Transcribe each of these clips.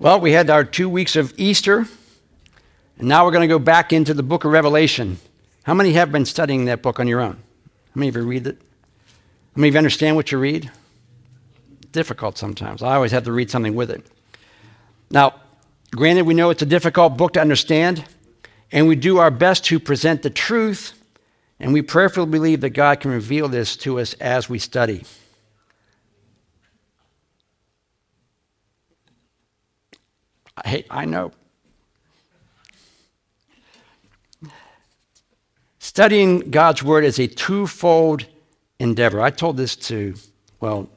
Well, we had our two weeks of Easter, and now we're going to go back into the book of Revelation. How many have been studying that book on your own? How many of you read it? How many of you understand what you read? Difficult sometimes. I always have to read something with it. Now, granted, we know it's a difficult book to understand, and we do our best to present the truth, and we prayerfully believe that God can reveal this to us as we study. I, I know. Studying God's Word is a twofold endeavor. I told this to, well,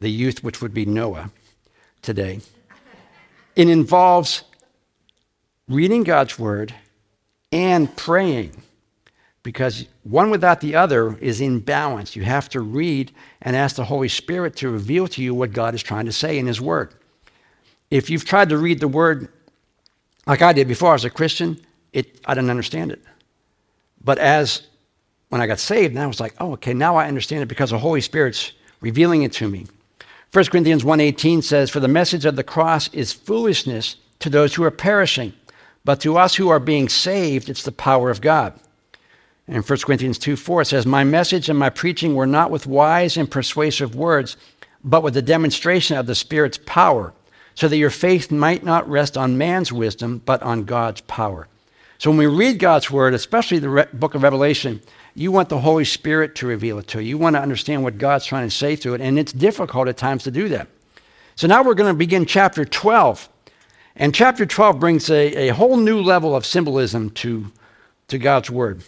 the youth, which would be Noah today. It involves reading God's Word and praying because one without the other is in balance. You have to read and ask the Holy Spirit to reveal to you what God is trying to say in His Word if you've tried to read the word like I did before I was a Christian, it, I didn't understand it. But as when I got saved, now I was like, oh, okay, now I understand it because the Holy Spirit's revealing it to me. 1 Corinthians 1.18 says, For the message of the cross is foolishness to those who are perishing, but to us who are being saved, it's the power of God. And 1 Corinthians 2.4 says, My message and my preaching were not with wise and persuasive words, but with the demonstration of the Spirit's power so that your faith might not rest on man's wisdom, but on God's power. So when we read God's word, especially the Re- book of Revelation, you want the Holy Spirit to reveal it to you. You want to understand what God's trying to say through it, and it's difficult at times to do that. So now we're going to begin chapter 12. And chapter 12 brings a, a whole new level of symbolism to, to God's word.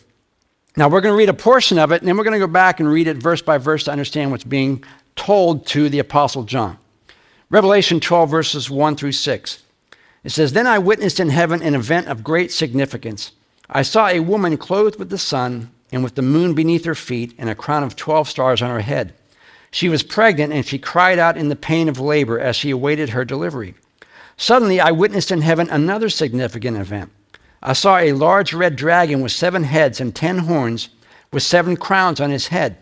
Now we're going to read a portion of it, and then we're going to go back and read it verse by verse to understand what's being told to the Apostle John. Revelation 12, verses 1 through 6. It says, Then I witnessed in heaven an event of great significance. I saw a woman clothed with the sun and with the moon beneath her feet and a crown of 12 stars on her head. She was pregnant and she cried out in the pain of labor as she awaited her delivery. Suddenly I witnessed in heaven another significant event. I saw a large red dragon with seven heads and ten horns, with seven crowns on his head.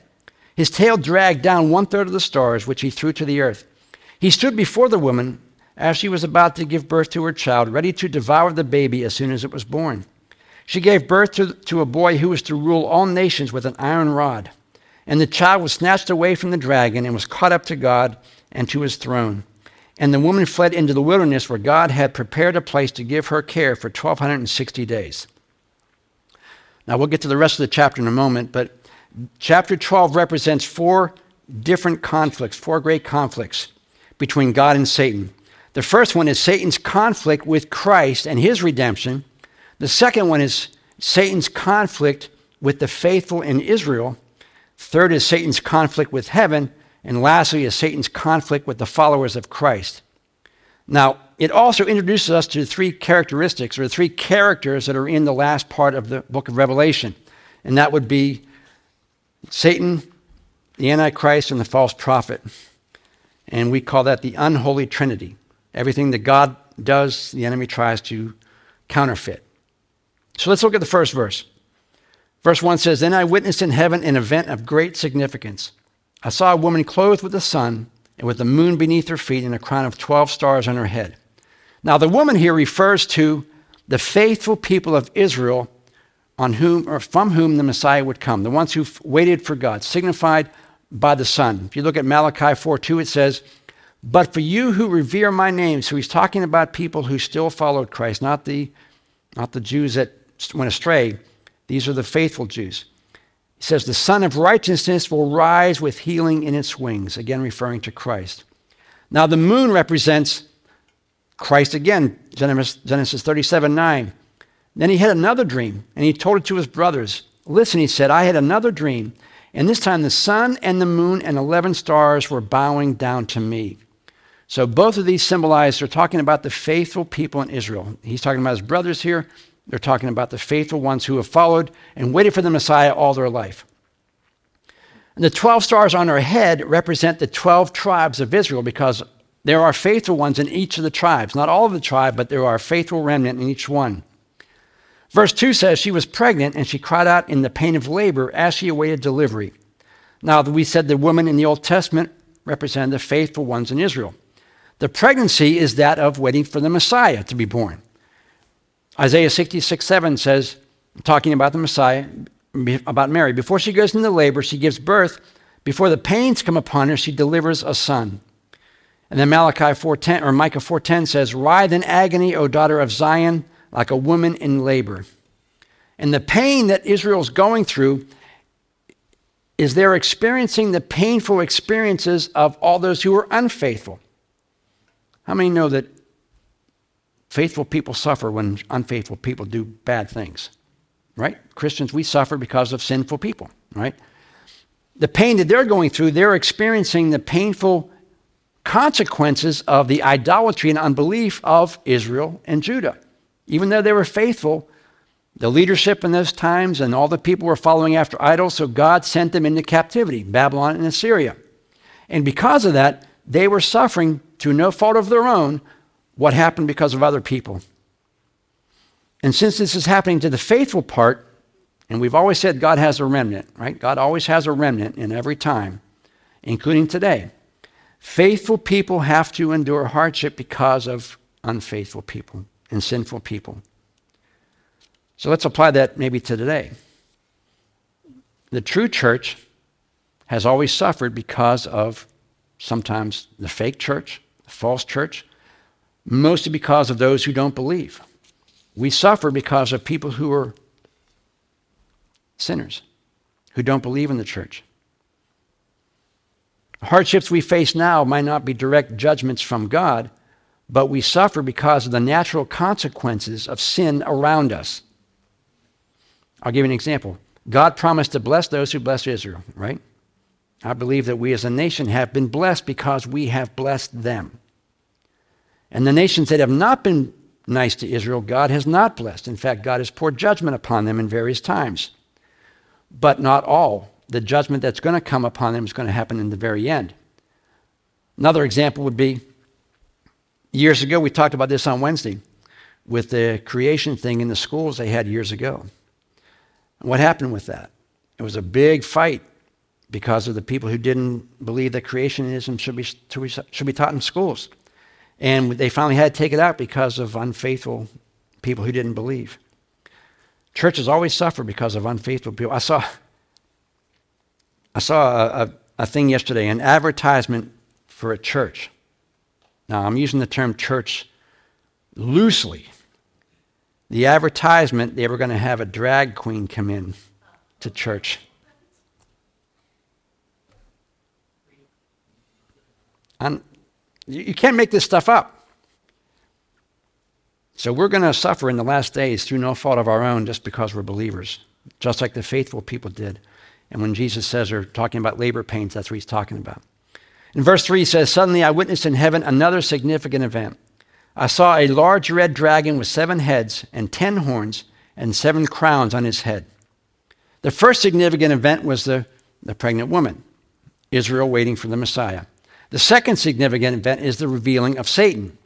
His tail dragged down one third of the stars, which he threw to the earth. He stood before the woman as she was about to give birth to her child, ready to devour the baby as soon as it was born. She gave birth to, to a boy who was to rule all nations with an iron rod. And the child was snatched away from the dragon and was caught up to God and to his throne. And the woman fled into the wilderness where God had prepared a place to give her care for 1,260 days. Now, we'll get to the rest of the chapter in a moment, but chapter 12 represents four different conflicts, four great conflicts between God and Satan. The first one is Satan's conflict with Christ and his redemption. The second one is Satan's conflict with the faithful in Israel. Third is Satan's conflict with heaven. And lastly is Satan's conflict with the followers of Christ. Now, it also introduces us to three characteristics or three characters that are in the last part of the book of Revelation. And that would be Satan, the Antichrist, and the false prophet. And we call that the unholy trinity. Everything that God does, the enemy tries to counterfeit. So let's look at the first verse. Verse 1 says Then I witnessed in heaven an event of great significance. I saw a woman clothed with the sun and with the moon beneath her feet and a crown of 12 stars on her head. Now, the woman here refers to the faithful people of Israel on whom or from whom the Messiah would come, the ones who waited for God, signified by the Son. If you look at Malachi 4 2, it says, But for you who revere my name, so he's talking about people who still followed Christ, not the, not the Jews that went astray. These are the faithful Jews. He says, The Son of Righteousness will rise with healing in its wings, again referring to Christ. Now, the moon represents Christ again, Genesis 37 9. Then he had another dream, and he told it to his brothers. Listen, he said, I had another dream and this time the sun and the moon and 11 stars were bowing down to me. So both of these symbolize, they're talking about the faithful people in Israel. He's talking about his brothers here. They're talking about the faithful ones who have followed and waited for the Messiah all their life. And the 12 stars on her head represent the 12 tribes of Israel because there are faithful ones in each of the tribes. Not all of the tribe, but there are faithful remnant in each one. Verse 2 says, She was pregnant and she cried out in the pain of labor as she awaited delivery. Now, we said the woman in the Old Testament represented the faithful ones in Israel. The pregnancy is that of waiting for the Messiah to be born. Isaiah 66 7 says, talking about the Messiah, about Mary, before she goes into labor, she gives birth. Before the pains come upon her, she delivers a son. And then Malachi 4:10 or Micah 4:10 says, "Writhe in agony, O daughter of Zion, like a woman in labor." And the pain that Israel's going through is they're experiencing the painful experiences of all those who are unfaithful. How many know that faithful people suffer when unfaithful people do bad things? Right? Christians, we suffer because of sinful people, right? The pain that they're going through, they're experiencing the painful consequences of the idolatry and unbelief of Israel and Judah. Even though they were faithful, the leadership in those times and all the people were following after idols, so God sent them into captivity, Babylon and Assyria. And because of that, they were suffering through no fault of their own what happened because of other people. And since this is happening to the faithful part, and we've always said God has a remnant, right? God always has a remnant in every time, including today. Faithful people have to endure hardship because of unfaithful people and sinful people. So let's apply that maybe to today. The true church has always suffered because of sometimes the fake church, the false church, mostly because of those who don't believe. We suffer because of people who are sinners, who don't believe in the church. Hardships we face now might not be direct judgments from God, but we suffer because of the natural consequences of sin around us. I'll give you an example. God promised to bless those who bless Israel, right? I believe that we as a nation have been blessed because we have blessed them. And the nations that have not been nice to Israel, God has not blessed. In fact, God has poured judgment upon them in various times. But not all. The judgment that's going to come upon them is going to happen in the very end. Another example would be years ago, we talked about this on Wednesday with the creation thing in the schools they had years ago. What happened with that? It was a big fight because of the people who didn't believe that creationism should be, should be taught in schools. And they finally had to take it out because of unfaithful people who didn't believe. Churches always suffer because of unfaithful people. I saw, I saw a, a, a thing yesterday, an advertisement for a church. Now, I'm using the term church loosely the advertisement, they were going to have a drag queen come in to church. And you can't make this stuff up. So we're going to suffer in the last days through no fault of our own just because we're believers, just like the faithful people did. And when Jesus says they're talking about labor pains, that's what he's talking about. In verse 3, he says, Suddenly I witnessed in heaven another significant event. I saw a large red dragon with seven heads and ten horns and seven crowns on his head. The first significant event was the, the pregnant woman, Israel waiting for the Messiah. The second significant event is the revealing of Satan.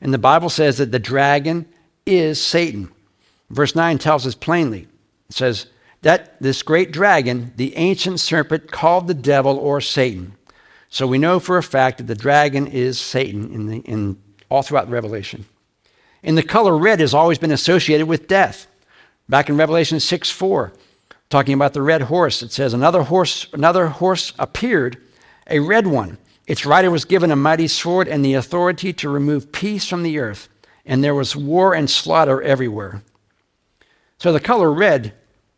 And the Bible says that the dragon is Satan. Verse 9 tells us plainly it says, that this great dragon, the ancient serpent called the devil or Satan. So we know for a fact that the dragon is Satan in, the, in all throughout Revelation. And the color red has always been associated with death. Back in Revelation 6 4, talking about the red horse, it says, Another horse, another horse appeared, a red one. Its rider was given a mighty sword and the authority to remove peace from the earth, and there was war and slaughter everywhere. So the color red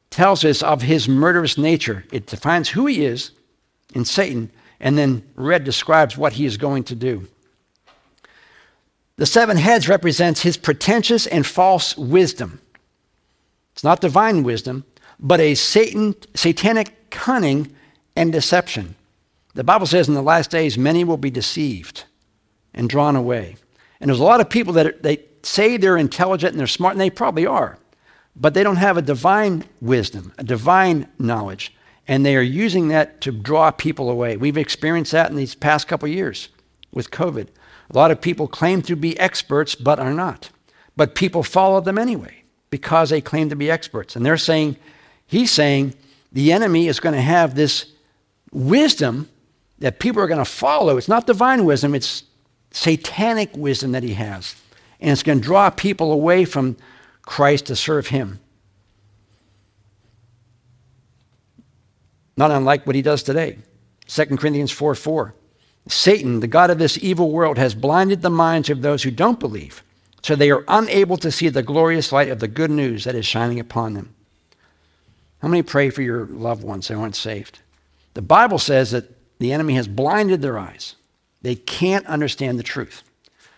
tells us of his murderous nature. It defines who he is in Satan, and then red describes what he is going to do. The seven heads represents his pretentious and false wisdom. It's not divine wisdom, but a Satan, satanic cunning and deception. The Bible says in the last days, many will be deceived and drawn away. And there's a lot of people that are, they say they're intelligent and they're smart, and they probably are, but they don't have a divine wisdom, a divine knowledge, and they are using that to draw people away. We've experienced that in these past couple years with COVID. A lot of people claim to be experts but are not. But people follow them anyway because they claim to be experts. And they're saying, he's saying, the enemy is going to have this wisdom that people are going to follow. It's not divine wisdom, it's satanic wisdom that he has. And it's going to draw people away from Christ to serve him. Not unlike what he does today. 2 Corinthians 4 4. Satan, the God of this evil world, has blinded the minds of those who don't believe, so they are unable to see the glorious light of the good news that is shining upon them. How many pray for your loved ones that aren't saved? The Bible says that the enemy has blinded their eyes. They can't understand the truth.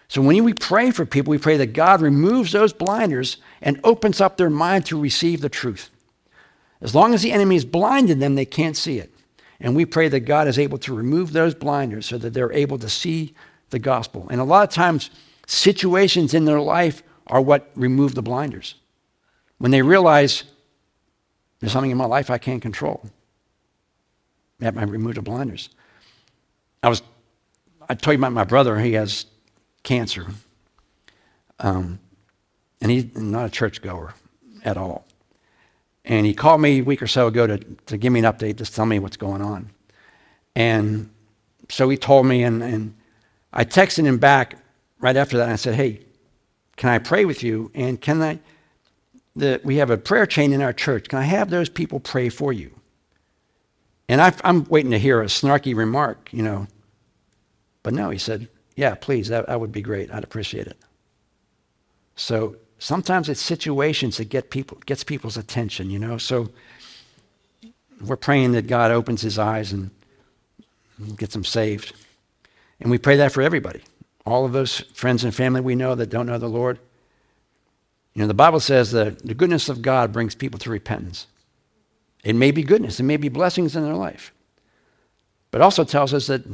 So when we pray for people, we pray that God removes those blinders and opens up their mind to receive the truth. As long as the enemy has blinded them, they can't see it. And we pray that God is able to remove those blinders so that they're able to see the gospel. And a lot of times, situations in their life are what remove the blinders. When they realize there's something in my life I can't control, that might remove the blinders. I was, I told you about my brother, he has cancer. Um, and he's not a churchgoer at all. And he called me a week or so ago to, to give me an update, just tell me what's going on. And so he told me, and, and I texted him back right after that, and I said, Hey, can I pray with you? And can I, the, we have a prayer chain in our church. Can I have those people pray for you? And I, am waiting to hear a snarky remark, you know. But no, he said, Yeah, please, that, that would be great. I'd appreciate it. So sometimes it's situations that get people gets people's attention, you know. So we're praying that God opens his eyes and gets them saved. And we pray that for everybody. All of those friends and family we know that don't know the Lord. You know, the Bible says that the goodness of God brings people to repentance. It may be goodness, it may be blessings in their life. But also tells us that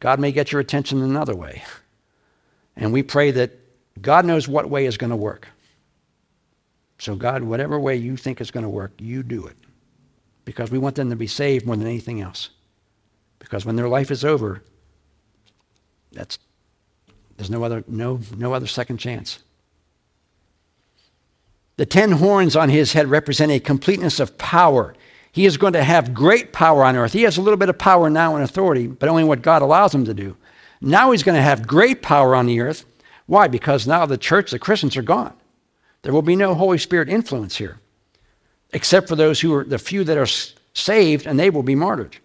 God may get your attention another way. And we pray that God knows what way is going to work. So, God, whatever way you think is going to work, you do it. Because we want them to be saved more than anything else. Because when their life is over, that's, there's no other, no, no other second chance. The ten horns on his head represent a completeness of power. He is going to have great power on earth. He has a little bit of power now and authority, but only what God allows him to do. Now he's going to have great power on the earth. Why? Because now the church, the Christians are gone. There will be no Holy Spirit influence here, except for those who are the few that are saved, and they will be martyred.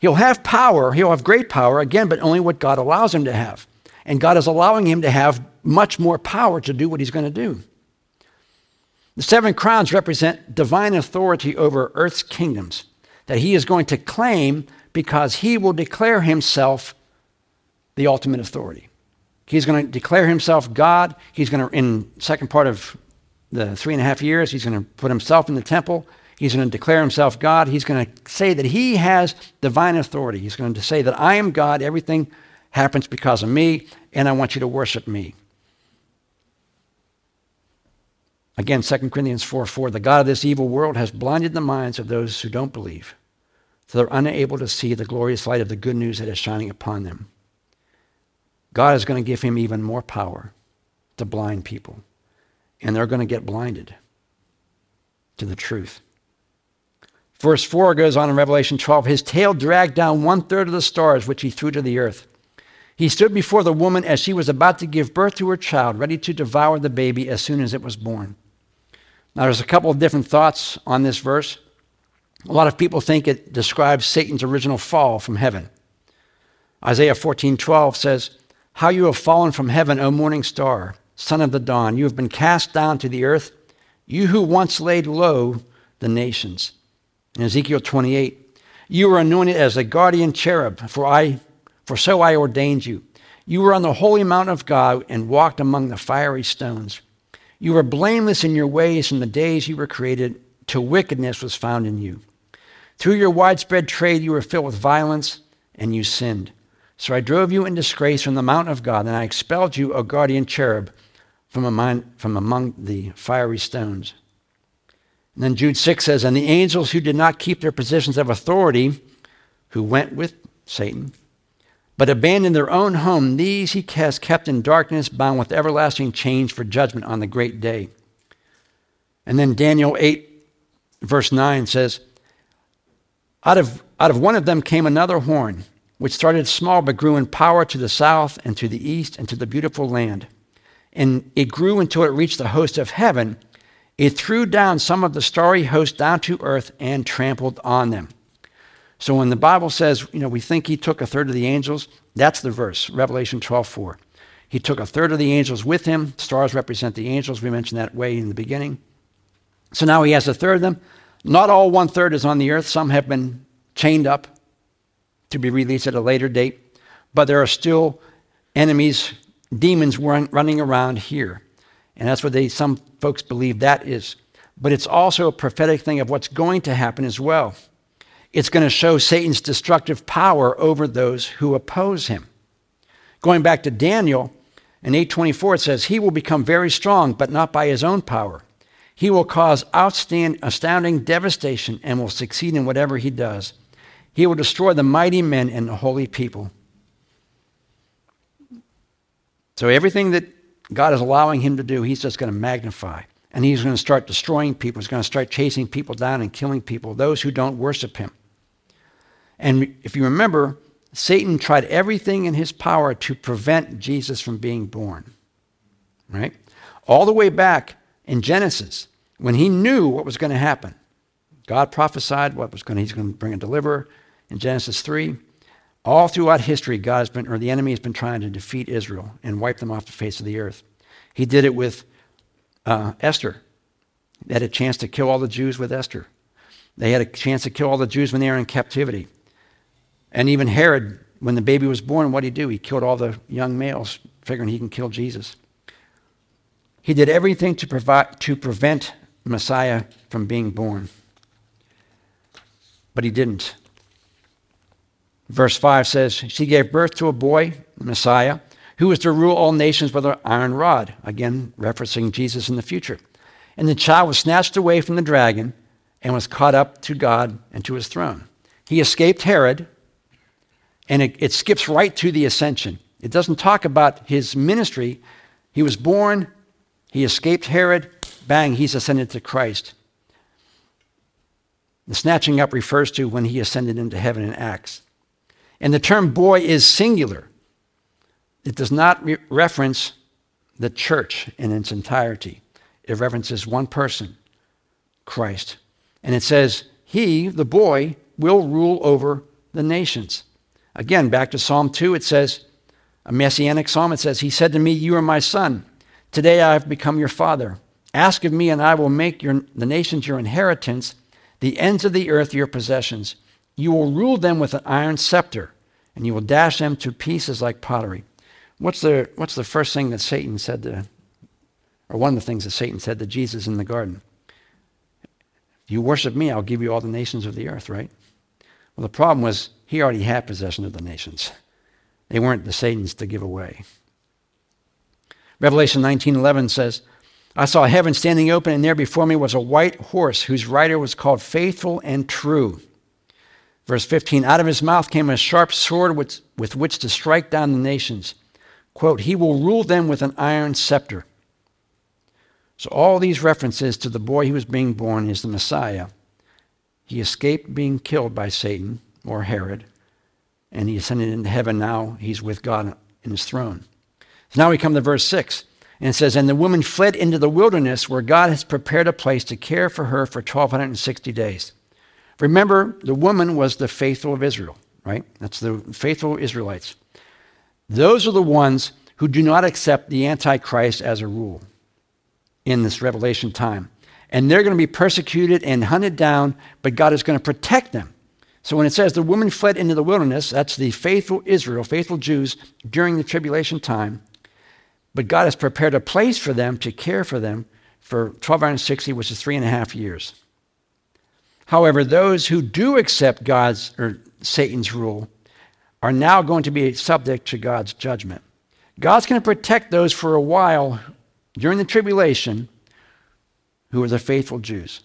He'll have power, he'll have great power, again, but only what God allows him to have. And God is allowing him to have much more power to do what he's going to do. The seven crowns represent divine authority over earth's kingdoms that he is going to claim because he will declare himself the ultimate authority. He's going to declare himself God. He's going to, in second part of the three and a half years, he's going to put himself in the temple. He's going to declare himself God. He's going to say that he has divine authority. He's going to say that I am God. Everything happens because of me, and I want you to worship me. Again, 2 Corinthians 4 4, the God of this evil world has blinded the minds of those who don't believe, so they're unable to see the glorious light of the good news that is shining upon them. God is going to give him even more power to blind people. And they're going to get blinded to the truth. Verse 4 goes on in Revelation 12 His tail dragged down one third of the stars, which he threw to the earth. He stood before the woman as she was about to give birth to her child, ready to devour the baby as soon as it was born. Now, there's a couple of different thoughts on this verse. A lot of people think it describes Satan's original fall from heaven. Isaiah 14:12 says, how you have fallen from heaven, O morning star, son of the dawn. You have been cast down to the earth, you who once laid low the nations. In Ezekiel 28, you were anointed as a guardian cherub, for, I, for so I ordained you. You were on the holy mountain of God and walked among the fiery stones. You were blameless in your ways from the days you were created, till wickedness was found in you. Through your widespread trade, you were filled with violence, and you sinned. So I drove you in disgrace from the mountain of God, and I expelled you, O guardian cherub, from among, from among the fiery stones. And then Jude 6 says, And the angels who did not keep their positions of authority, who went with Satan, but abandoned their own home, these he has kept in darkness, bound with everlasting chains for judgment on the great day. And then Daniel 8, verse 9 says, Out of, out of one of them came another horn which started small but grew in power to the south and to the east and to the beautiful land. And it grew until it reached the host of heaven. It threw down some of the starry host down to earth and trampled on them. So when the Bible says, you know, we think he took a third of the angels, that's the verse, Revelation 12 4. He took a third of the angels with him. Stars represent the angels. We mentioned that way in the beginning. So now he has a third of them. Not all one third is on the earth. Some have been chained up to be released at a later date. But there are still enemies, demons run, running around here. And that's what they, some folks believe that is. But it's also a prophetic thing of what's going to happen as well. It's going to show Satan's destructive power over those who oppose him. Going back to Daniel, in 824 it says, He will become very strong, but not by his own power. He will cause outstanding, astounding devastation and will succeed in whatever he does. He will destroy the mighty men and the holy people. So everything that God is allowing him to do, he's just going to magnify. And he's going to start destroying people. He's going to start chasing people down and killing people, those who don't worship him. And if you remember, Satan tried everything in his power to prevent Jesus from being born. Right? All the way back in Genesis, when he knew what was going to happen. God prophesied what was going to, he's going to bring a deliverer in Genesis 3. All throughout history, God has been, or the enemy has been trying to defeat Israel and wipe them off the face of the earth. He did it with uh, Esther. They had a chance to kill all the Jews with Esther. They had a chance to kill all the Jews when they were in captivity. And even Herod, when the baby was born, what did he do? He killed all the young males, figuring he can kill Jesus. He did everything to, provide, to prevent Messiah from being born. But he didn't. Verse 5 says, She gave birth to a boy, Messiah, who was to rule all nations with an iron rod. Again, referencing Jesus in the future. And the child was snatched away from the dragon and was caught up to God and to his throne. He escaped Herod, and it, it skips right to the ascension. It doesn't talk about his ministry. He was born, he escaped Herod, bang, he's ascended to Christ. The snatching up refers to when he ascended into heaven in Acts. And the term boy is singular. It does not re- reference the church in its entirety, it references one person, Christ. And it says, He, the boy, will rule over the nations. Again, back to Psalm 2, it says, a messianic psalm, it says, He said to me, You are my son. Today I have become your father. Ask of me, and I will make your, the nations your inheritance, the ends of the earth your possessions. You will rule them with an iron scepter, and you will dash them to pieces like pottery. What's the, what's the first thing that Satan said to, or one of the things that Satan said to Jesus in the garden? If you worship me, I'll give you all the nations of the earth, right? Well, the problem was he already had possession of the nations. They weren't the Satan's to give away. Revelation 19:11 says, I saw heaven standing open, and there before me was a white horse whose rider was called Faithful and True. Verse 15 Out of his mouth came a sharp sword with, with which to strike down the nations. Quote, He will rule them with an iron scepter. So, all these references to the boy who was being born is the Messiah. He escaped being killed by Satan or Herod, and he ascended into heaven. Now he's with God in his throne. So now we come to verse 6. And it says, And the woman fled into the wilderness where God has prepared a place to care for her for 1260 days. Remember, the woman was the faithful of Israel, right? That's the faithful Israelites. Those are the ones who do not accept the Antichrist as a rule in this Revelation time. And they're going to be persecuted and hunted down, but God is going to protect them. So when it says the woman fled into the wilderness, that's the faithful Israel, faithful Jews during the tribulation time. But God has prepared a place for them to care for them for 1260, which is three and a half years. However, those who do accept God's or Satan's rule are now going to be subject to God's judgment. God's going to protect those for a while during the tribulation who are the faithful Jews.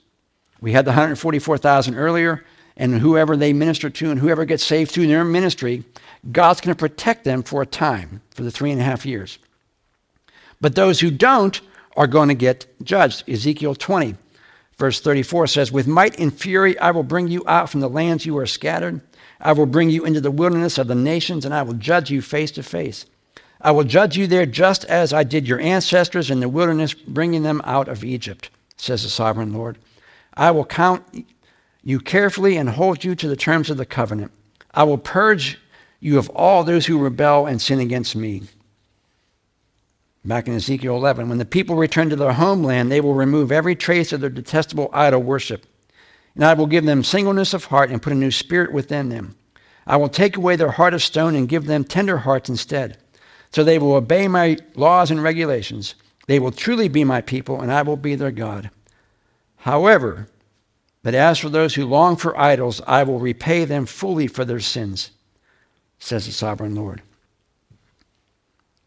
We had the 144,000 earlier, and whoever they minister to and whoever gets saved through their ministry, God's going to protect them for a time, for the three and a half years. But those who don't are going to get judged. Ezekiel 20, verse 34 says, With might and fury I will bring you out from the lands you are scattered. I will bring you into the wilderness of the nations, and I will judge you face to face. I will judge you there just as I did your ancestors in the wilderness, bringing them out of Egypt, says the sovereign Lord. I will count you carefully and hold you to the terms of the covenant. I will purge you of all those who rebel and sin against me. Back in Ezekiel 11, when the people return to their homeland, they will remove every trace of their detestable idol worship. And I will give them singleness of heart and put a new spirit within them. I will take away their heart of stone and give them tender hearts instead. So they will obey my laws and regulations. They will truly be my people, and I will be their God. However, but as for those who long for idols, I will repay them fully for their sins, says the sovereign Lord.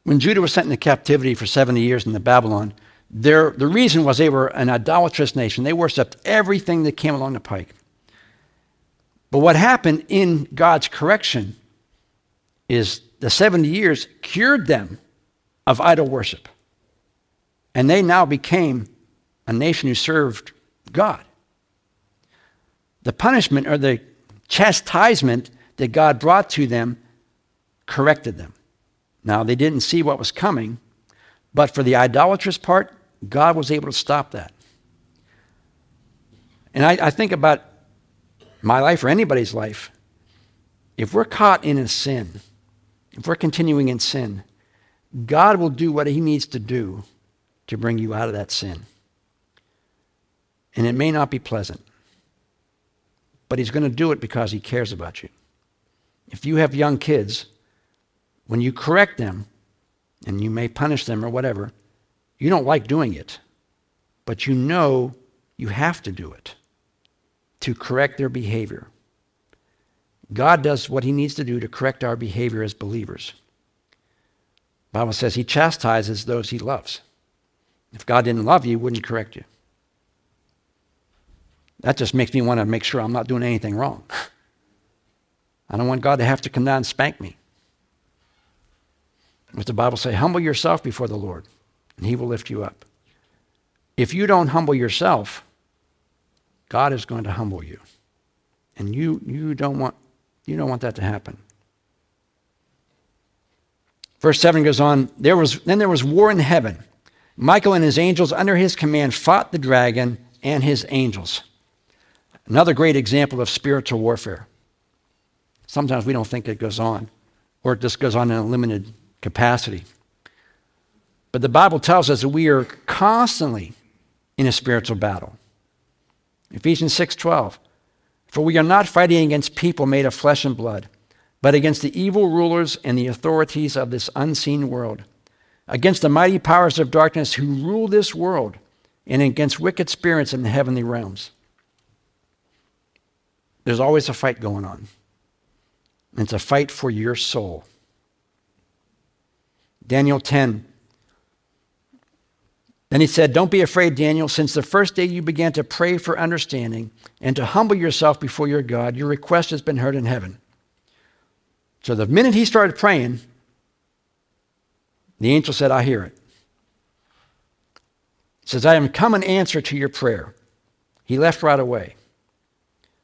When Judah was sent into captivity for 70 years into Babylon, their, the reason was they were an idolatrous nation. They worshiped everything that came along the pike. But what happened in God's correction is the 70 years cured them of idol worship. And they now became a nation who served God the punishment or the chastisement that God brought to them corrected them. Now, they didn't see what was coming, but for the idolatrous part, God was able to stop that. And I, I think about my life or anybody's life. If we're caught in a sin, if we're continuing in sin, God will do what He needs to do to bring you out of that sin. And it may not be pleasant but he's going to do it because he cares about you. If you have young kids, when you correct them, and you may punish them or whatever, you don't like doing it, but you know you have to do it to correct their behavior. God does what he needs to do to correct our behavior as believers. The Bible says he chastises those he loves. If God didn't love you, he wouldn't correct you. That just makes me want to make sure I'm not doing anything wrong. I don't want God to have to come down and spank me. What the Bible say, humble yourself before the Lord, and he will lift you up. If you don't humble yourself, God is going to humble you. And you, you, don't want, you don't want that to happen. Verse 7 goes on, there was, then there was war in heaven. Michael and his angels under his command fought the dragon and his angels. Another great example of spiritual warfare. Sometimes we don't think it goes on, or it just goes on in a limited capacity. But the Bible tells us that we are constantly in a spiritual battle. Ephesians 6:12 For we are not fighting against people made of flesh and blood, but against the evil rulers and the authorities of this unseen world, against the mighty powers of darkness who rule this world, and against wicked spirits in the heavenly realms. There's always a fight going on. It's a fight for your soul. Daniel 10. Then he said, Don't be afraid, Daniel, since the first day you began to pray for understanding and to humble yourself before your God, your request has been heard in heaven. So the minute he started praying, the angel said, I hear it. He says, I am come in answer to your prayer. He left right away.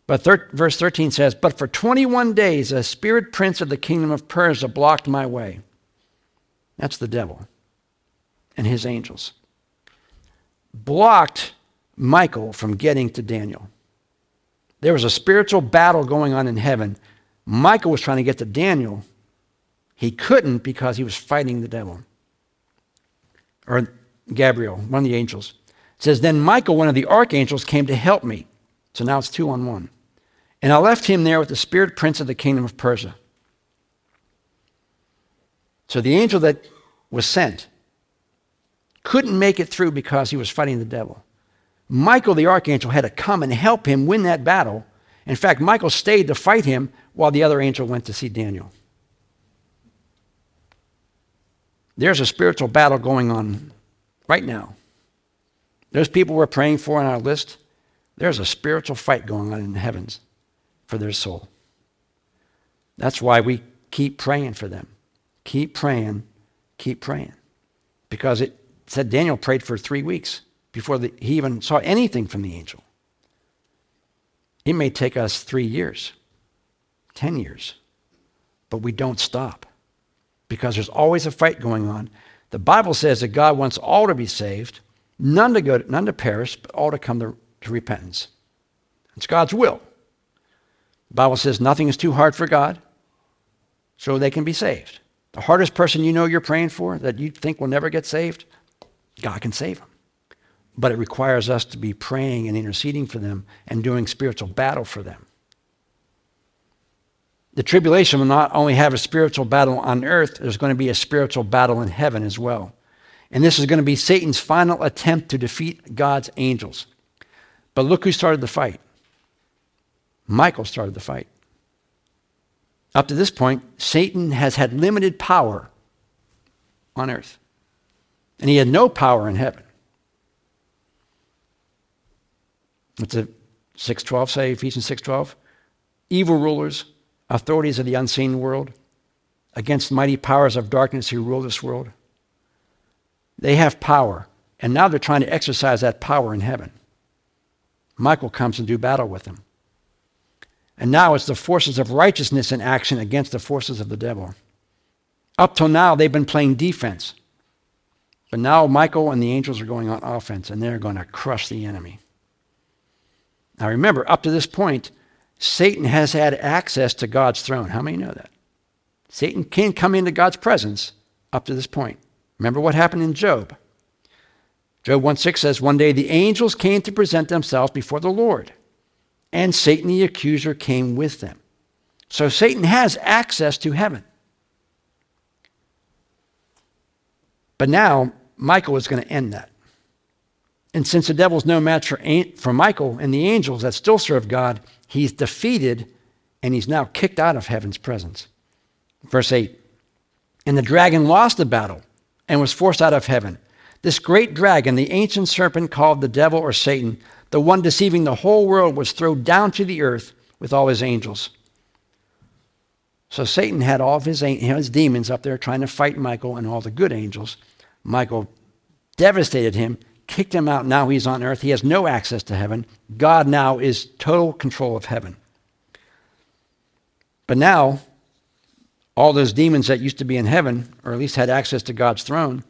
But thir- verse 13 says, But for 21 days a spirit prince of the kingdom of Persia blocked my way. That's the devil and his angels. Blocked Michael from getting to Daniel. There was a spiritual battle going on in heaven. Michael was trying to get to Daniel. He couldn't because he was fighting the devil. Or Gabriel, one of the angels. It says, Then Michael, one of the archangels, came to help me. So now it's two on one. And I left him there with the spirit prince of the kingdom of Persia. So the angel that was sent couldn't make it through because he was fighting the devil. Michael the archangel had to come and help him win that battle. In fact, Michael stayed to fight him while the other angel went to see Daniel. There's a spiritual battle going on right now. There's people we're praying for on our list. There's a spiritual fight going on in the heavens for their soul. That's why we keep praying for them. Keep praying, keep praying. Because it said Daniel prayed for three weeks before the, he even saw anything from the angel. It may take us three years, 10 years, but we don't stop because there's always a fight going on. The Bible says that God wants all to be saved, none to, go, to, none to perish, but all to come to, to repentance. It's God's will. The Bible says nothing is too hard for God, so they can be saved. The hardest person you know you're praying for that you think will never get saved, God can save them. But it requires us to be praying and interceding for them and doing spiritual battle for them. The tribulation will not only have a spiritual battle on earth, there's going to be a spiritual battle in heaven as well. And this is going to be Satan's final attempt to defeat God's angels. But look who started the fight. Michael started the fight. Up to this point, Satan has had limited power on earth, and he had no power in heaven. What's it 612 say, Ephesians 612? Evil rulers, authorities of the unseen world, against mighty powers of darkness who rule this world. They have power, and now they're trying to exercise that power in heaven. Michael comes and do battle with them. And now it's the forces of righteousness in action against the forces of the devil. Up till now, they've been playing defense. But now Michael and the angels are going on offense, and they're going to crush the enemy. Now remember, up to this point, Satan has had access to God's throne. How many know that? Satan can come into God's presence up to this point. Remember what happened in Job. Job 1 6 says, One day the angels came to present themselves before the Lord and Satan the accuser came with them. So Satan has access to heaven. But now, Michael is going to end that. And since the devil's no match for, for Michael and the angels that still serve God, he's defeated and he's now kicked out of heaven's presence. Verse 8 And the dragon lost the battle and was forced out of heaven. This great dragon, the ancient serpent called the devil or Satan, the one deceiving the whole world, was thrown down to the earth with all his angels. So Satan had all of his, his demons up there trying to fight Michael and all the good angels. Michael devastated him, kicked him out. Now he's on earth. He has no access to heaven. God now is total control of heaven. But now, all those demons that used to be in heaven, or at least had access to God's throne,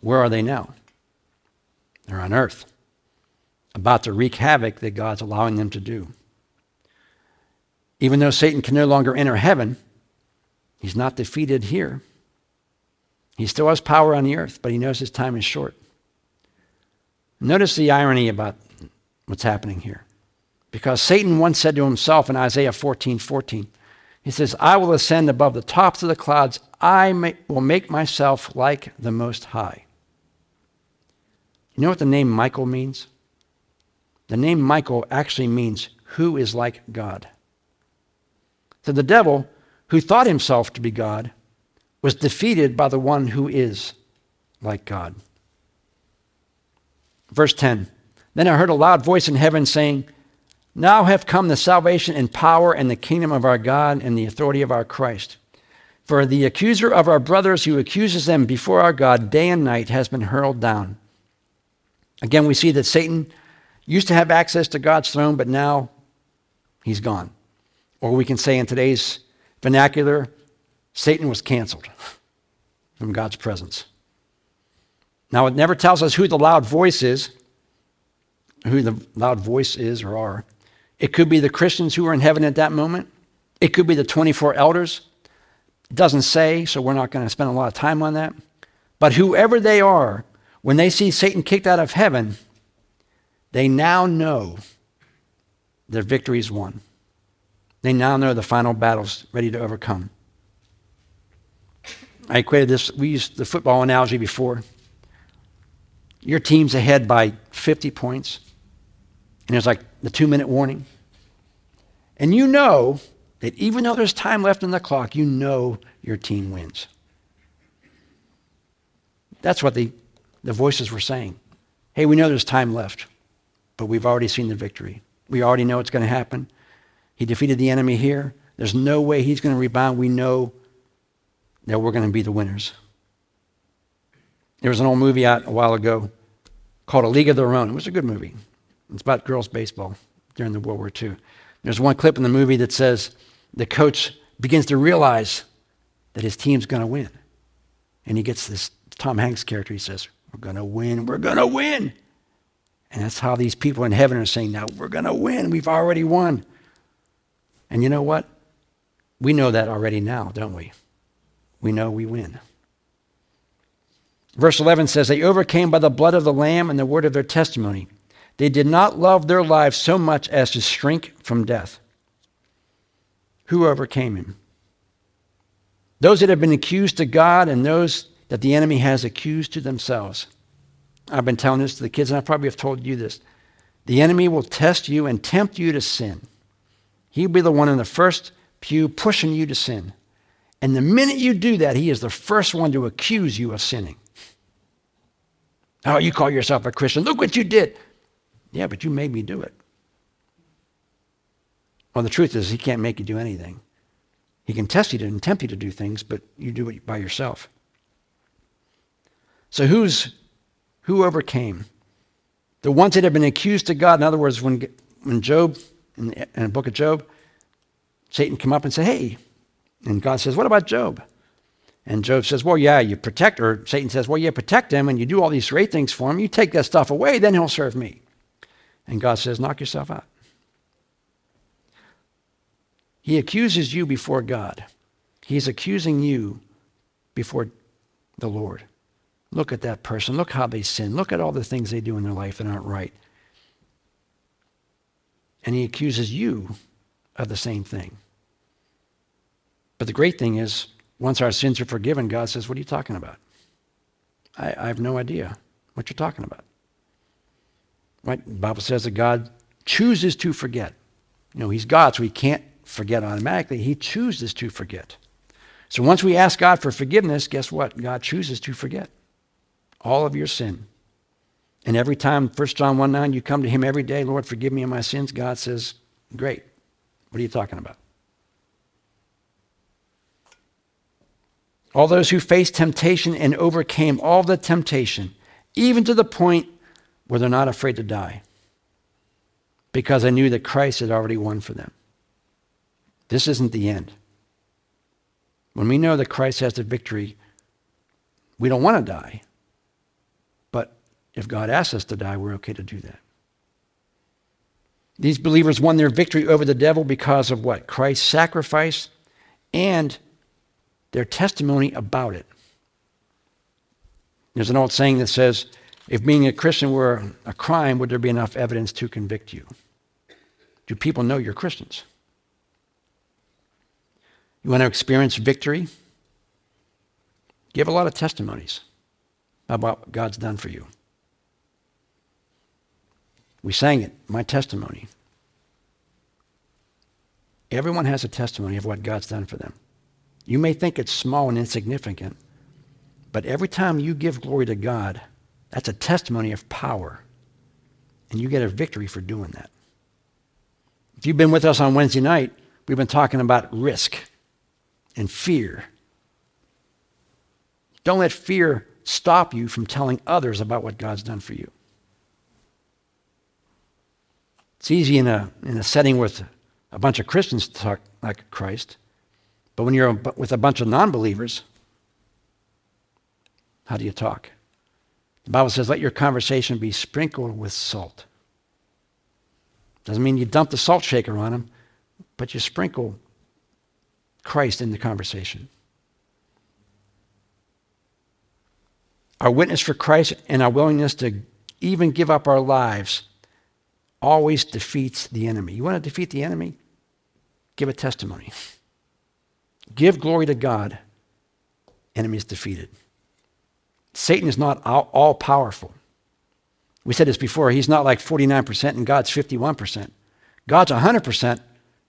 where are they now? They're on earth about to wreak havoc that God's allowing them to do. Even though Satan can no longer enter heaven, he's not defeated here. He still has power on the earth, but he knows his time is short. Notice the irony about what's happening here. Because Satan once said to himself in Isaiah 14 14, he says, I will ascend above the tops of the clouds. I may, will make myself like the Most High. You know what the name Michael means? The name Michael actually means who is like God. So the devil, who thought himself to be God, was defeated by the one who is like God. Verse 10 Then I heard a loud voice in heaven saying, Now have come the salvation and power and the kingdom of our God and the authority of our Christ. For the accuser of our brothers who accuses them before our God day and night has been hurled down. Again, we see that Satan used to have access to God's throne, but now he's gone. Or we can say in today's vernacular, Satan was canceled from God's presence. Now, it never tells us who the loud voice is, who the loud voice is or are. It could be the Christians who are in heaven at that moment. It could be the 24 elders. It doesn't say, so we're not going to spend a lot of time on that. But whoever they are, when they see Satan kicked out of heaven, they now know their victory is won. They now know the final battle's ready to overcome. I equated this, we used the football analogy before. Your team's ahead by 50 points, and it's like the two minute warning. And you know that even though there's time left on the clock, you know your team wins. That's what the, the voices were saying. Hey, we know there's time left but we've already seen the victory. We already know it's going to happen. He defeated the enemy here. There's no way he's going to rebound. We know that we're going to be the winners. There was an old movie out a while ago called A League of Their Own. It was a good movie. It's about girls' baseball during the World War II. There's one clip in the movie that says the coach begins to realize that his team's going to win. And he gets this Tom Hanks character. He says, We're going to win. We're going to win. And that's how these people in heaven are saying, Now we're going to win. We've already won. And you know what? We know that already now, don't we? We know we win. Verse 11 says, They overcame by the blood of the Lamb and the word of their testimony. They did not love their lives so much as to shrink from death. Who overcame him? Those that have been accused to God and those that the enemy has accused to themselves. I've been telling this to the kids, and I probably have told you this. The enemy will test you and tempt you to sin. He'll be the one in the first pew pushing you to sin. And the minute you do that, he is the first one to accuse you of sinning. Oh, you call yourself a Christian. Look what you did. Yeah, but you made me do it. Well, the truth is, he can't make you do anything. He can test you and tempt you to do things, but you do it by yourself. So who's who overcame? The ones that have been accused to God. In other words, when, when Job, in the, in the book of Job, Satan come up and say, hey, and God says, what about Job? And Job says, Well, yeah, you protect, or Satan says, Well, yeah, protect him and you do all these great things for him. You take that stuff away, then he'll serve me. And God says, Knock yourself out. He accuses you before God. He's accusing you before the Lord. Look at that person. Look how they sin. Look at all the things they do in their life that aren't right. And he accuses you of the same thing. But the great thing is, once our sins are forgiven, God says, What are you talking about? I, I have no idea what you're talking about. Right? The Bible says that God chooses to forget. You know, He's God, so He can't forget automatically. He chooses to forget. So once we ask God for forgiveness, guess what? God chooses to forget all of your sin. And every time, 1 John 1 9, you come to Him every day, Lord, forgive me of my sins, God says, Great. What are you talking about? All those who faced temptation and overcame all the temptation, even to the point where they're not afraid to die, because they knew that Christ had already won for them. This isn't the end. When we know that Christ has the victory, we don't want to die. If God asks us to die, we're okay to do that. These believers won their victory over the devil because of what? Christ's sacrifice and their testimony about it. There's an old saying that says, if being a Christian were a crime, would there be enough evidence to convict you? Do people know you're Christians? You want to experience victory? Give a lot of testimonies about what God's done for you. We sang it, my testimony. Everyone has a testimony of what God's done for them. You may think it's small and insignificant, but every time you give glory to God, that's a testimony of power. And you get a victory for doing that. If you've been with us on Wednesday night, we've been talking about risk and fear. Don't let fear stop you from telling others about what God's done for you. It's easy in a, in a setting with a bunch of Christians to talk like Christ, but when you're with a bunch of non believers, how do you talk? The Bible says, let your conversation be sprinkled with salt. Doesn't mean you dump the salt shaker on them, but you sprinkle Christ in the conversation. Our witness for Christ and our willingness to even give up our lives always defeats the enemy. You want to defeat the enemy? Give a testimony. Give glory to God. Enemy is defeated. Satan is not all, all powerful. We said this before. He's not like 49% and God's 51%. God's 100%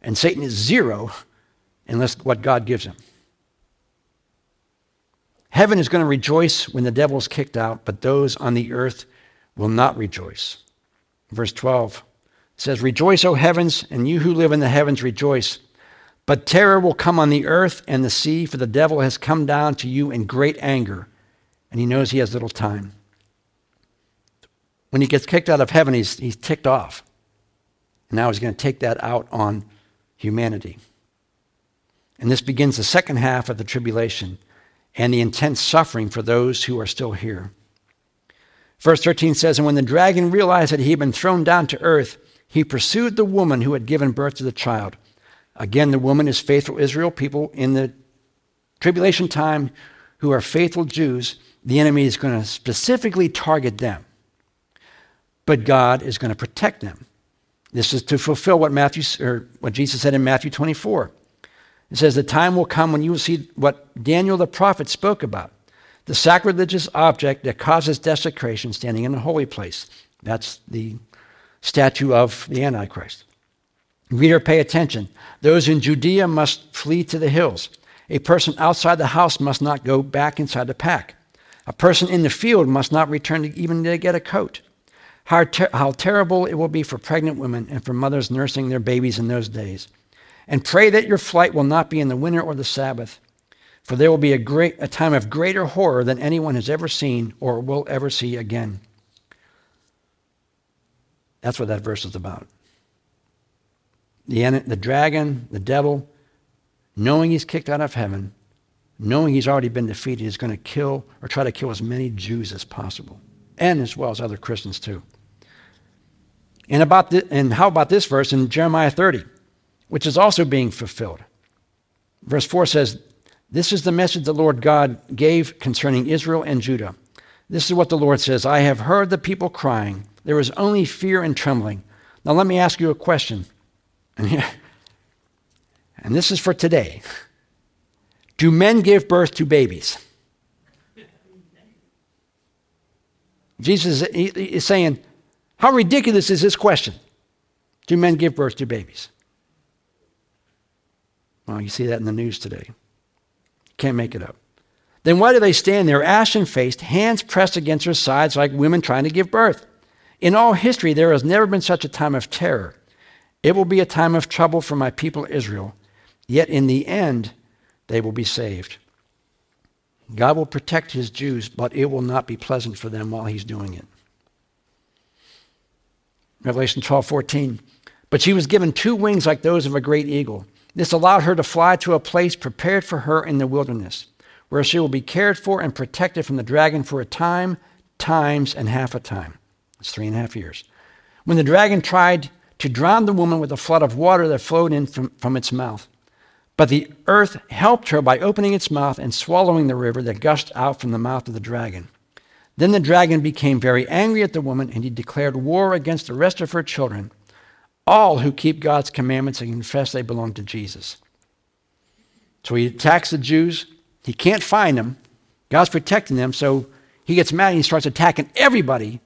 and Satan is zero unless what God gives him. Heaven is going to rejoice when the devil is kicked out, but those on the earth will not rejoice. Verse 12 says, Rejoice, O heavens, and you who live in the heavens, rejoice. But terror will come on the earth and the sea, for the devil has come down to you in great anger, and he knows he has little time. when he gets kicked out of heaven, he's, he's ticked off. And now he's going to take that out on humanity. And this begins the second half of the tribulation and the intense suffering for those who are still here. Verse 13 says, And when the dragon realized that he had been thrown down to earth, he pursued the woman who had given birth to the child. Again, the woman is faithful Israel, people in the tribulation time who are faithful Jews. The enemy is going to specifically target them, but God is going to protect them. This is to fulfill what Matthew or what Jesus said in Matthew 24. It says, The time will come when you will see what Daniel the prophet spoke about the sacrilegious object that causes desecration standing in a holy place. That's the statue of the Antichrist. Reader, pay attention. Those in Judea must flee to the hills. A person outside the house must not go back inside the pack. A person in the field must not return to even to get a coat. How, ter- how terrible it will be for pregnant women and for mothers nursing their babies in those days. And pray that your flight will not be in the winter or the Sabbath, for there will be a, great, a time of greater horror than anyone has ever seen or will ever see again. That's what that verse is about. The, the dragon, the devil, knowing he's kicked out of heaven, knowing he's already been defeated, is going to kill or try to kill as many Jews as possible, and as well as other Christians too. And, about the, and how about this verse in Jeremiah 30? which is also being fulfilled. Verse 4 says, This is the message the Lord God gave concerning Israel and Judah. This is what the Lord says I have heard the people crying. There is only fear and trembling. Now, let me ask you a question. And, this is for today Do men give birth to babies? Jesus is saying, How ridiculous is this question? Do men give birth to babies? Well, you see that in the news today. Can't make it up. Then why do they stand there ashen faced, hands pressed against their sides like women trying to give birth? In all history, there has never been such a time of terror. It will be a time of trouble for my people Israel, yet in the end, they will be saved. God will protect his Jews, but it will not be pleasant for them while he's doing it. Revelation 12 14. But she was given two wings like those of a great eagle. This allowed her to fly to a place prepared for her in the wilderness, where she will be cared for and protected from the dragon for a time, times, and half a time. It's three and a half years. When the dragon tried to drown the woman with a flood of water that flowed in from, from its mouth. But the earth helped her by opening its mouth and swallowing the river that gushed out from the mouth of the dragon. Then the dragon became very angry at the woman, and he declared war against the rest of her children all who keep God's commandments and confess they belong to Jesus. So he attacks the Jews. He can't find them. God's protecting them, so he gets mad and he starts attacking everybody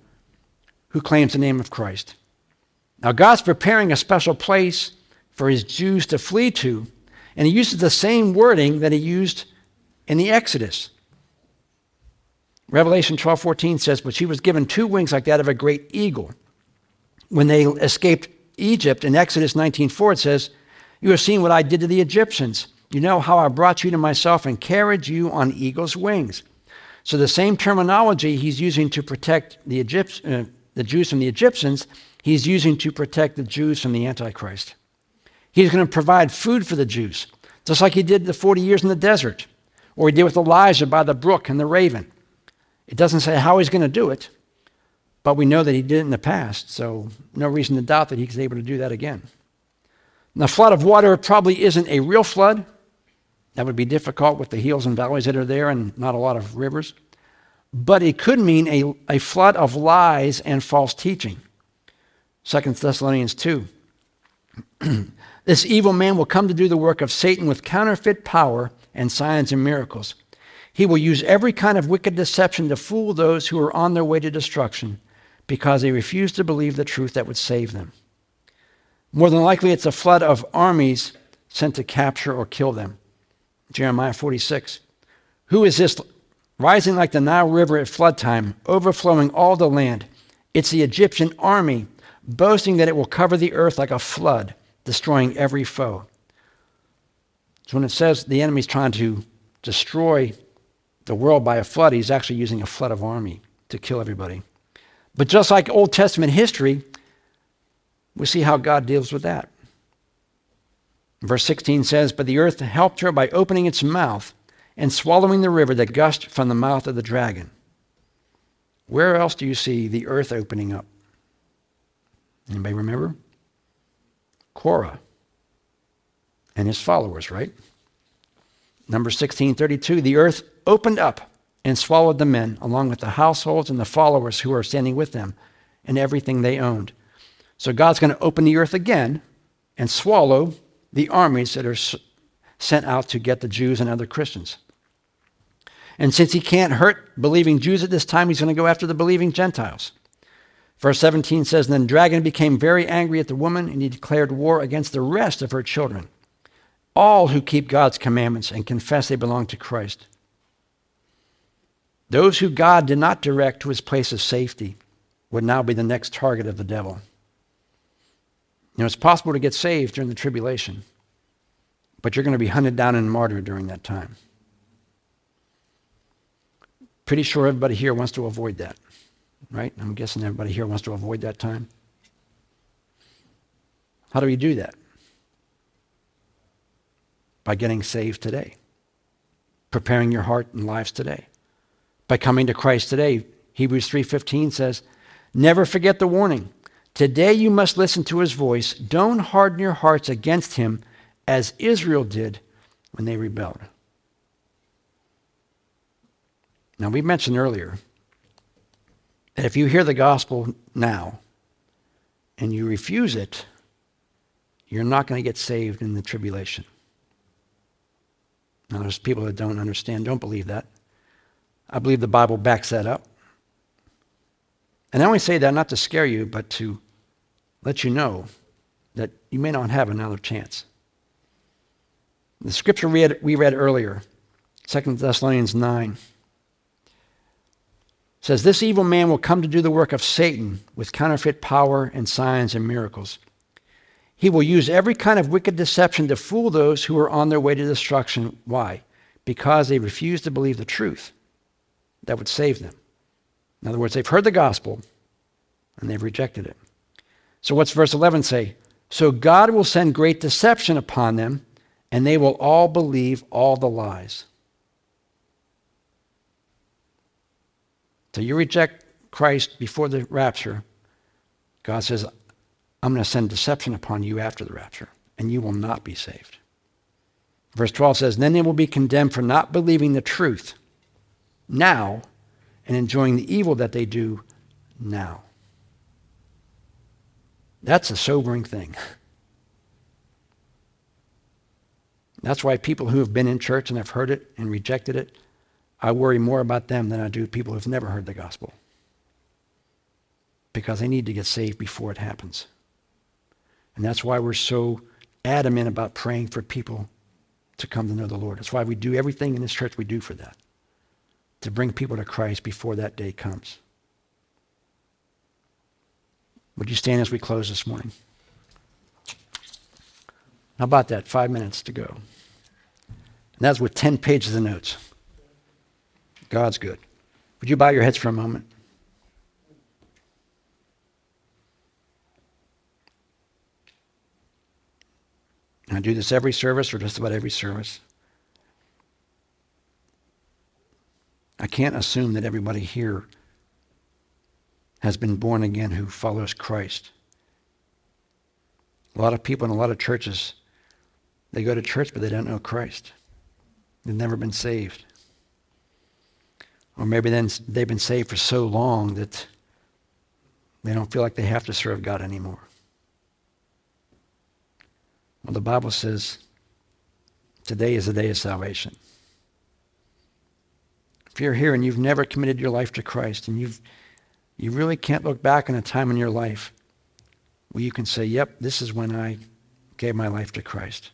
who claims the name of Christ. Now, God's preparing a special place for his Jews to flee to, and he uses the same wording that he used in the Exodus. Revelation 12:14 says, "But she was given two wings like that of a great eagle." When they escaped Egypt, in Exodus 19:4, it says, You have seen what I did to the Egyptians. You know how I brought you to myself and carried you on eagle's wings. So the same terminology he's using to protect the, Egypt, uh, the Jews from the Egyptians, he's using to protect the Jews from the Antichrist. He's going to provide food for the Jews, just like he did the 40 years in the desert, or he did with Elijah by the brook and the raven. It doesn't say how he's going to do it, but we know that he did it in the past, so no reason to doubt that he's able to do that again. the flood of water probably isn't a real flood. That would be difficult with the hills and valleys that are there and not a lot of rivers. But it could mean a, a flood of lies and false teaching. 2 Thessalonians 2. this evil man will come to do the work of Satan with counterfeit power and signs and miracles. He will use every kind of wicked deception to fool those who are on their way to destruction because they refused to believe the truth that would save them. More than likely, it's a flood of armies sent to capture or kill them. Jeremiah 46. Who is this rising like the Nile River at flood time, overflowing all the land? It's the Egyptian army, boasting that it will cover the earth like a flood, destroying every foe. So when it says the enemy's trying to destroy the world by a flood, he's actually using a flood of army to kill everybody. But just like Old Testament history, we see how God deals with that. Verse 16 says, But the earth helped her by opening its mouth and swallowing the river that gushed from the mouth of the dragon. Where else do you see the earth opening up? Anybody remember? Korah and his followers, right? Number 1632, the earth opened up and swallowed the men, along with the households and the followers who are standing with them, and everything they owned. So God's going to open the earth again and swallow the armies that are sent out to get the Jews and other Christians. And since he can't hurt believing Jews at this time, he's going to go after the believing Gentiles. Verse 17 says, Then the dragon became very angry at the woman, and he declared war against the rest of her children, all who keep God's commandments and confess they belong to Christ. Those who God did not direct to his place of safety would now be the next target of the devil. You know, it's possible to get saved during the tribulation, but you're going to be hunted down and martyred during that time. Pretty sure everybody here wants to avoid that, right? I'm guessing everybody here wants to avoid that time. How do we do that? By getting saved today, preparing your heart and lives today by coming to Christ today. Hebrews 3:15 says, "Never forget the warning. Today you must listen to his voice. Don't harden your hearts against him as Israel did when they rebelled." Now, we mentioned earlier that if you hear the gospel now and you refuse it, you're not going to get saved in the tribulation. Now, there's people that don't understand, don't believe that. I believe the Bible backs that up. And I only say that not to scare you, but to let you know that you may not have another chance. The scripture we read, we read earlier, 2 Thessalonians 9, says, This evil man will come to do the work of Satan with counterfeit power and signs and miracles. He will use every kind of wicked deception to fool those who are on their way to destruction. Why? Because they refuse to believe the truth that would save them. In other words, they've heard the gospel and they've rejected it. So, what's verse 11 say? So, God will send great deception upon them, and they will all believe all the lies. So, you reject Christ before the rapture. God says, I'm going to send deception upon you after the rapture, and you will not be saved. Verse 12 says, Then they will be condemned for not believing the truth now and enjoying the evil that they do now. That's a sobering thing. That's why people who have been in church and have heard it and rejected it, I worry more about them than I do people who've never heard the gospel. Because they need to get saved before it happens. And that's why we're so adamant about praying for people to come to know the Lord. That's why we do everything in this church we do for that to bring people to Christ before that day comes. Would you stand as we close this morning? How about that? Five minutes to go. And that's with 10 pages of notes. God's good. Would you bow your heads for a moment? I do this every service or just about every service. I can't assume that everybody here has been born again who follows Christ. A lot of people in a lot of churches, they go to church, but they don't know Christ. They've never been saved. Or maybe then they've been saved for so long that they don't feel like they have to serve God anymore. Well, the Bible says today is the day of salvation. If you're here and you've never committed your life to Christ and you've, you really can't look back on a time in your life where you can say, yep, this is when I gave my life to Christ.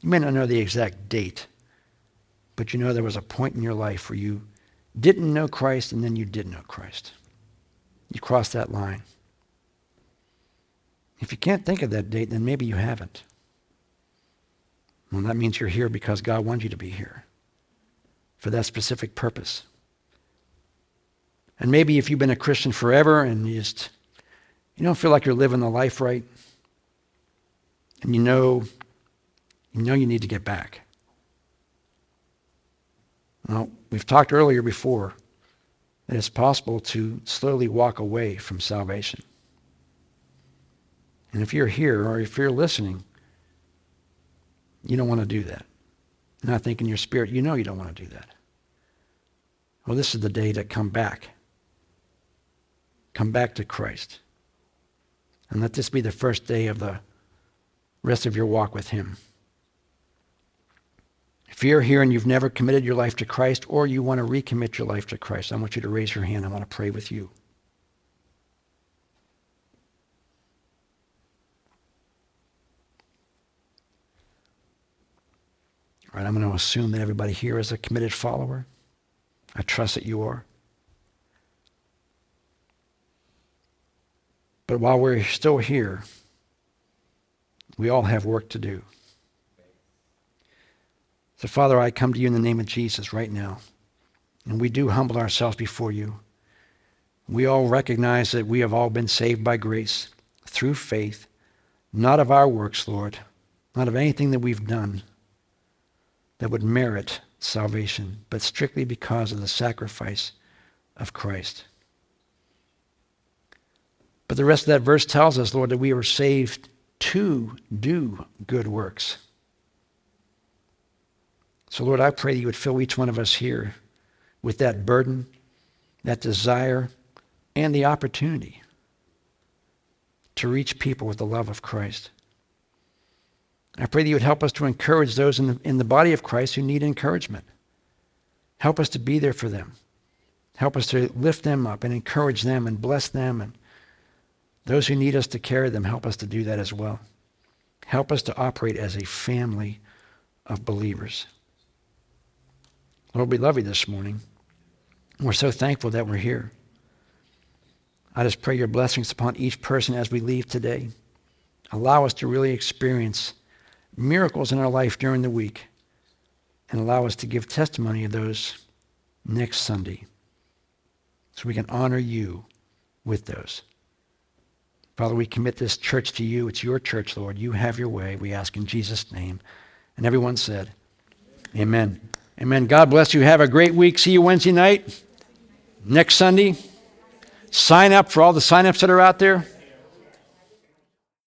You may not know the exact date, but you know there was a point in your life where you didn't know Christ and then you did know Christ. You crossed that line. If you can't think of that date, then maybe you haven't. Well, that means you're here because God wants you to be here for that specific purpose. And maybe if you've been a Christian forever and you just you don't feel like you're living the life right, and you know you know you need to get back. Well, we've talked earlier before that it's possible to slowly walk away from salvation. And if you're here or if you're listening, you don't want to do that. And I think in your spirit, you know you don't want to do that. Well, this is the day to come back. Come back to Christ. And let this be the first day of the rest of your walk with Him. If you're here and you've never committed your life to Christ or you want to recommit your life to Christ, I want you to raise your hand. I want to pray with you. I'm going to assume that everybody here is a committed follower. I trust that you are. But while we're still here, we all have work to do. So, Father, I come to you in the name of Jesus right now. And we do humble ourselves before you. We all recognize that we have all been saved by grace through faith, not of our works, Lord, not of anything that we've done that would merit salvation, but strictly because of the sacrifice of Christ. But the rest of that verse tells us, Lord, that we were saved to do good works. So, Lord, I pray that you would fill each one of us here with that burden, that desire, and the opportunity to reach people with the love of Christ. I pray that you would help us to encourage those in the, in the body of Christ who need encouragement. Help us to be there for them. Help us to lift them up and encourage them and bless them. And those who need us to carry them, help us to do that as well. Help us to operate as a family of believers. Lord, we love you this morning. We're so thankful that we're here. I just pray your blessings upon each person as we leave today. Allow us to really experience miracles in our life during the week and allow us to give testimony of those next Sunday so we can honor you with those. Father, we commit this church to you. It's your church, Lord. You have your way. We ask in Jesus' name. And everyone said, Amen. Amen. God bless you. Have a great week. See you Wednesday night. Next Sunday. Sign up for all the sign-ups that are out there.